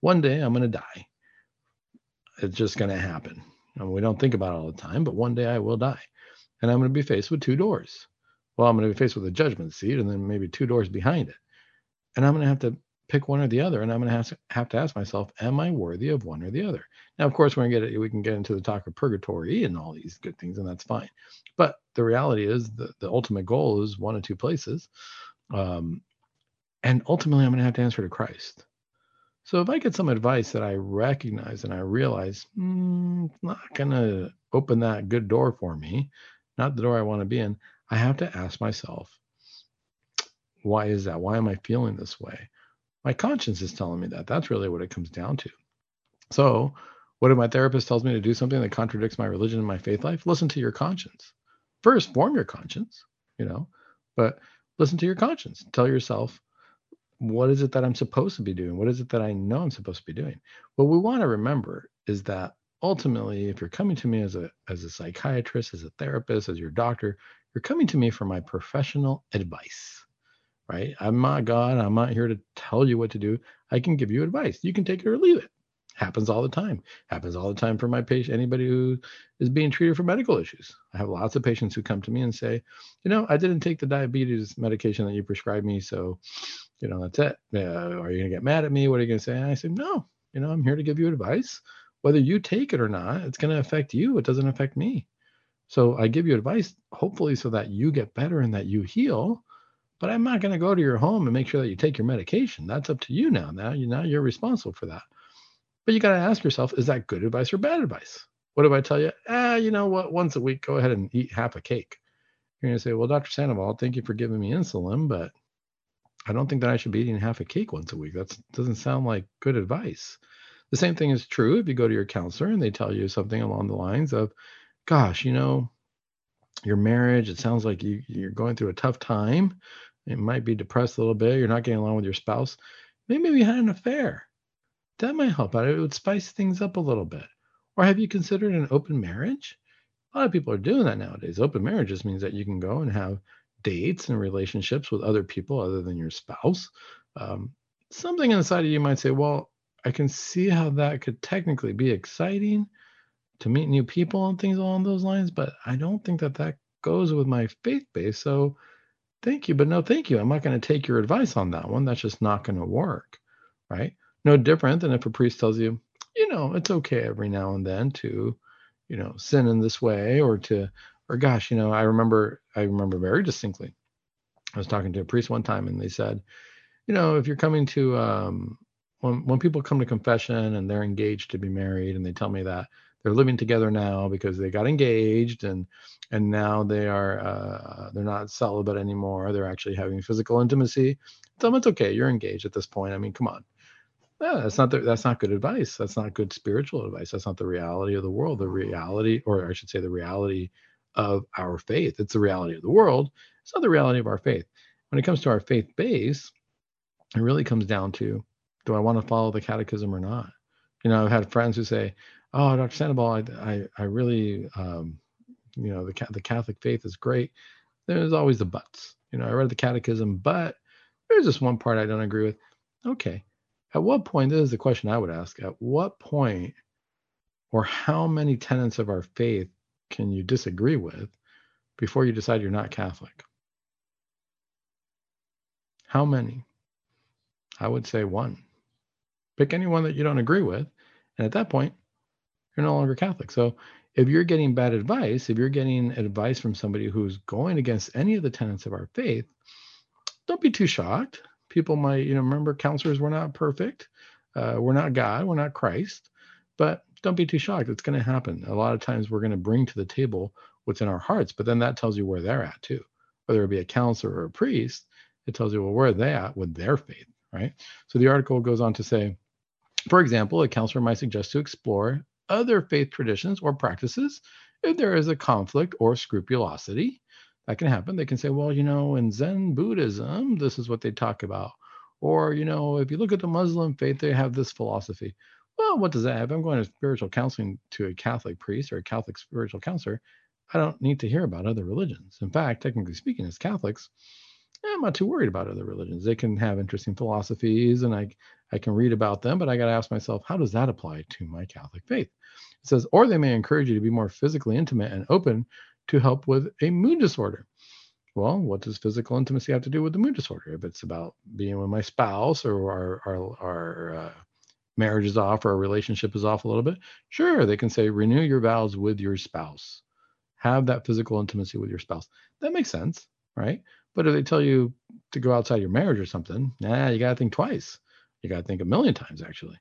One day I'm going to die. It's just going to happen. And we don't think about it all the time, but one day I will die. And I'm going to be faced with two doors. Well, I'm going to be faced with a judgment seat and then maybe two doors behind it. And I'm going to have to pick one or the other. And I'm going to have to, ask myself, am I worthy of one or the other? Now, of course, going to get it, we can get into the talk of purgatory and all these good things, and that's fine. But the reality is the, the ultimate goal is one of two places. Um, and ultimately, I'm going to have to answer to Christ. So if I get some advice that I recognize and I realize mm, it's not going to open that good door for me, not the door I want to be in, I have to ask myself, why is that? Why am I feeling this way? My conscience is telling me that. That's really what it comes down to. So, what if my therapist tells me to do something that contradicts my religion and my faith life? Listen to your conscience. First, form your conscience, you know, but listen to your conscience. Tell yourself, what is it that I'm supposed to be doing? What is it that I know I'm supposed to be doing? What we want to remember is that ultimately, if you're coming to me as a as a psychiatrist, as a therapist, as your doctor, you're coming to me for my professional advice. Right? I'm not God. I'm not here to tell you what to do. I can give you advice. You can take it or leave it. Happens all the time. Happens all the time for my patient, anybody who is being treated for medical issues. I have lots of patients who come to me and say, you know, I didn't take the diabetes medication that you prescribed me, so you know that's it. Uh, are you gonna get mad at me? What are you gonna say? And I said, no. You know, I'm here to give you advice. Whether you take it or not, it's gonna affect you. It doesn't affect me. So I give you advice, hopefully, so that you get better and that you heal. But I'm not going to go to your home and make sure that you take your medication. That's up to you now. Now you now you're responsible for that. But you got to ask yourself, is that good advice or bad advice? What if I tell you, ah, you know what, once a week, go ahead and eat half a cake? You're going to say, well, Dr. Sandoval, thank you for giving me insulin, but I don't think that I should be eating half a cake once a week. That doesn't sound like good advice. The same thing is true if you go to your counselor and they tell you something along the lines of, gosh, you know, your marriage, it sounds like you, you're going through a tough time. It might be depressed a little bit. You're not getting along with your spouse. Maybe you had an affair that might help out. It would spice things up a little bit. Or have you considered an open marriage? A lot of people are doing that nowadays. Open marriage just means that you can go and have dates and relationships with other people other than your spouse. Um, something inside of you might say, well, I can see how that could technically be exciting to meet new people and things along those lines, but I don't think that that goes with my faith base. So thank you, but no thank you. I'm not going to take your advice on that one. That's just not going to work, right? no different than if a priest tells you, you know, it's okay every now and then to, you know, sin in this way or to, or gosh, you know, I remember, I remember very distinctly. I was talking to a priest one time and they said, you know, if you're coming to, um, when, when people come to confession and they're engaged to be married and they tell me that they're living together now because they got engaged and and now they are uh, they're not celibate anymore they're actually having physical intimacy tell them it's okay you're engaged at this point i mean come on that's not the, that's not good advice. That's not good spiritual advice. That's not the reality of the world. The reality, or I should say, the reality of our faith. It's the reality of the world. It's not the reality of our faith. When it comes to our faith base, it really comes down to, do I want to follow the catechism or not? You know, I've had friends who say, "Oh, Dr. Sandoval, I, I, I really, um, you know, the the Catholic faith is great." There's always the buts. You know, I read the catechism, but there's this one part I don't agree with. Okay, at what point, this is the question I would ask, at what point or how many tenets of our faith can you disagree with before you decide you're not Catholic? How many? I would say one. Pick anyone that you don't agree with. And at that point, you're no longer Catholic. So if you're getting bad advice, if you're getting advice from somebody who's going against any of the tenets of our faith, don't be too shocked. People might, you know, remember counselors were not perfect. Uh, we're not God, we're not Christ, but don't be too shocked. It's going to happen. A lot of times we're going to bring to the table what's in our hearts, but then that tells you where they're at too. Whether it be a counselor or a priest, it tells you, well, where are they at with their faith, right? So the article goes on to say, for example, a counselor might suggest to explore other faith traditions or practices if there is a conflict or scrupulosity. That can happen. They can say, well, you know, in Zen Buddhism, this is what they talk about. Or, you know, if you look at the Muslim faith, they have this philosophy. Well, what does that have? I'm going to spiritual counseling to a Catholic priest or a Catholic spiritual counselor. I don't need to hear about other religions. In fact, technically speaking, as Catholics, I'm not too worried about other religions. They can have interesting philosophies and I, I can read about them, but I got to ask myself, how does that apply to my Catholic faith? It says, or they may encourage you to be more physically intimate and open to help with a mood disorder. Well, what does physical intimacy have to do with the mood disorder? If it's about being with my spouse or our, our, our uh, marriage is off or our relationship is off a little bit, sure, they can say, renew your vows with your spouse. Have that physical intimacy with your spouse. That makes sense, right? But if they tell you to go outside your marriage or something, nah, you got to think twice. You got to think a million times, actually.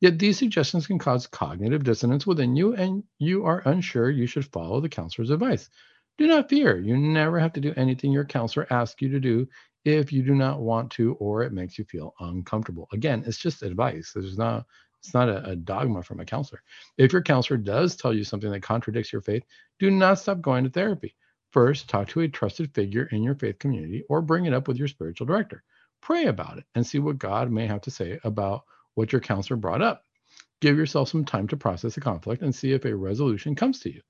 Yet these suggestions can cause cognitive dissonance within you, and you are unsure you should follow the counselor's advice. Do not fear. You never have to do anything your counselor asks you to do if you do not want to or it makes you feel uncomfortable. Again, it's just advice. There's not it's not a, a, dogma from a counselor. If your counselor does tell you something that contradicts your faith, do not stop going to therapy. First, talk to a trusted figure in your faith community or bring it up with your spiritual director. Pray about it and see what God may have to say about what your counselor brought up. Give yourself some time to process the conflict and see if a resolution comes to you.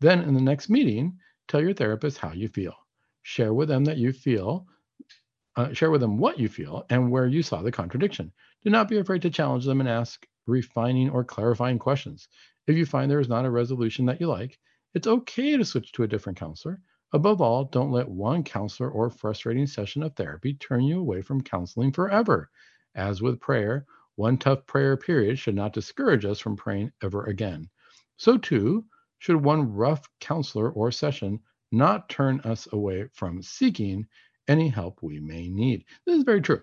Then, in the next meeting, tell your therapist how you feel. Share with them that you feel, uh, share with them what you feel and where you saw the contradiction. Do not be afraid to challenge them and ask refining or clarifying questions. If you find there is not a resolution that you like, it's okay to switch to a different counselor. Above all, don't let one counselor or frustrating session of therapy turn you away from counseling forever. As with prayer, one tough prayer period should not discourage us from praying ever again. So, too, should one rough counselor or session not turn us away from seeking any help we may need. This is very true.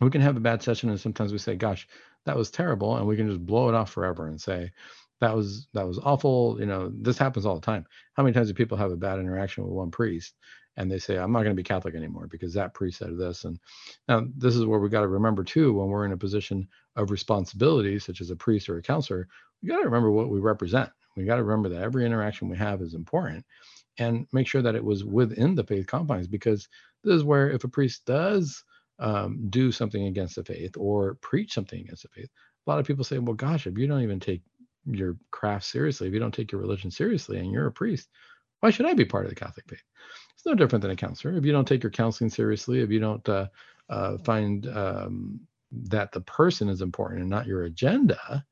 We can have a bad session, and sometimes we say, Gosh, that was terrible. And we can just blow it off forever and say, that was that was awful you know this happens all the time. How many times do people have a bad interaction with one priest and they say i'm not going to be catholic anymore because that priest said this and now this is where we got to remember too when we're in a position of responsibility such as a priest or a counselor we got to remember what we represent. We got to remember that every interaction we have is important and make sure that it was within the faith confines because this is where if a priest does um, do something against the faith or preach something against the faith a lot of people say well gosh if you don't even take your craft seriously, if you don't take your religion seriously and you're a priest, why should I be part of the Catholic faith? It's no different than a counselor. If you don't take your counseling seriously, if you don't uh, uh, find um, that the person is important and not your agenda,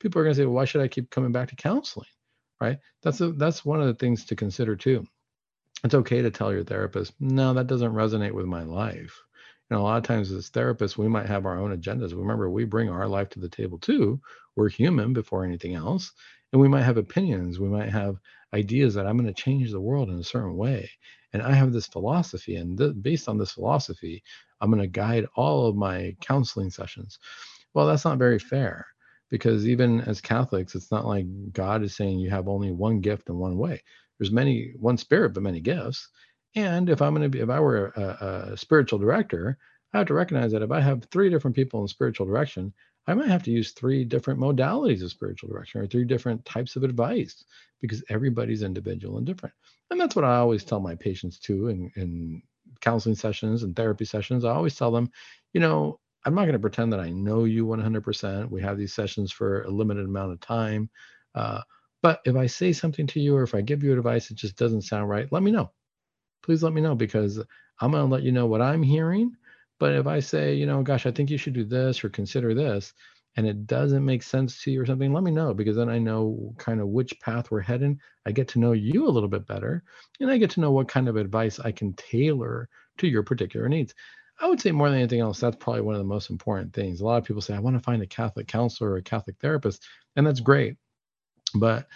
people are going to say, well, why should I keep coming back to counseling? Right? That's a, that's one of the things to consider too. It's okay to tell your therapist, no, that doesn't resonate with my life. Know, a lot of times as therapists, we might have our own agendas. Remember, we bring our life to the table too. We're human before anything else. And we might have opinions. We might have ideas that I'm going to change the world in a certain way. And I have this philosophy. And th- based on this philosophy, I'm going to guide all of my counseling sessions. Well, that's not very fair because even as Catholics, it's not like God is saying you have only one gift in one way. There's many, one spirit, but many gifts. And if I'm going to be, if I were a, a, spiritual director, I have to recognize that if I have three different people in spiritual direction, I might have to use three different modalities of spiritual direction or three different types of advice because everybody's individual and different. And that's what I always tell my patients too in, in counseling sessions and therapy sessions. I always tell them, you know, I'm not going to pretend that I know you 100%. We have these sessions for a limited amount of time. Uh, but if I say something to you or if I give you advice, it just doesn't sound right, let me know please let me know because I'm going to let you know what I'm hearing. But if I say, you know, gosh, I think you should do this or consider this, and it doesn't make sense to you or something, let me know because then I know kind of which path we're heading. I get to know you a little bit better, and I get to know what kind of advice I can tailor to your particular needs. I would say more than anything else, that's probably one of the most important things. A lot of people say, I want to find a Catholic counselor or a Catholic therapist, and that's great. But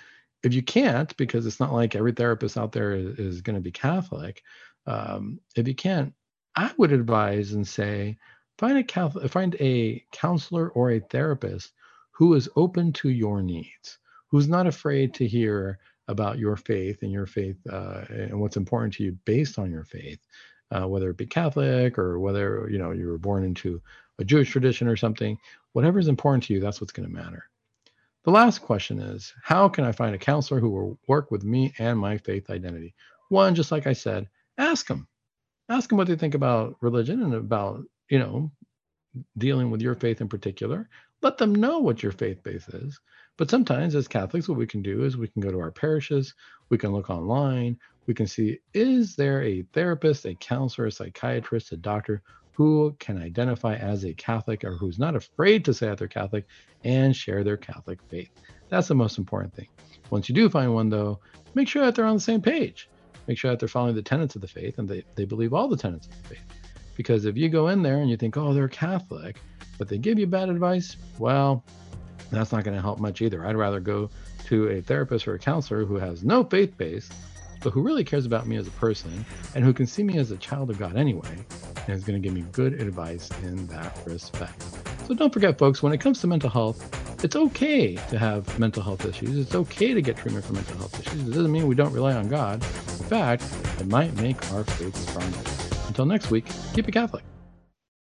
if you can't, because it's not like every therapist out there is, is going to be Catholic, um, if you can't, I would advise and say find a Catholic, find a counselor or a therapist who is open to your needs, who's not afraid to hear about your faith and your faith uh, and what's important to you based on your faith, uh, whether it be Catholic or whether you know you were born into a Jewish tradition or something. Whatever is important to you, that's what's going to matter. The last question is How can I find a counselor who will work with me and my faith identity? One, just like I said, ask them. Ask them what they think about religion and about, you know, dealing with your faith in particular. Let them know what your faith base is. But sometimes, as Catholics, what we can do is we can go to our parishes, we can look online, we can see is there a therapist, a counselor, a psychiatrist, a doctor who can identify as a Catholic or who's not afraid to say that they're Catholic and share their Catholic faith. That's the most important thing. Once you do find one, though, make sure that they're on the same page. Make sure that they're following the tenets of the faith and they, they believe all the tenets of the faith. Because if you go in there and you think, oh, they're Catholic, but they give you bad advice, well, that's not going to help much either. I'd rather go to a therapist or a counselor who has no faith base but who really cares about me as a person and who can see me as a child of God anyway, and is going to give me good advice in that respect. So don't forget, folks, when it comes to mental health, it's okay to have mental health issues. It's okay to get treatment for mental health issues. It doesn't mean we don't rely on God. In fact, it might make our faith stronger. Until next week, keep it Catholic.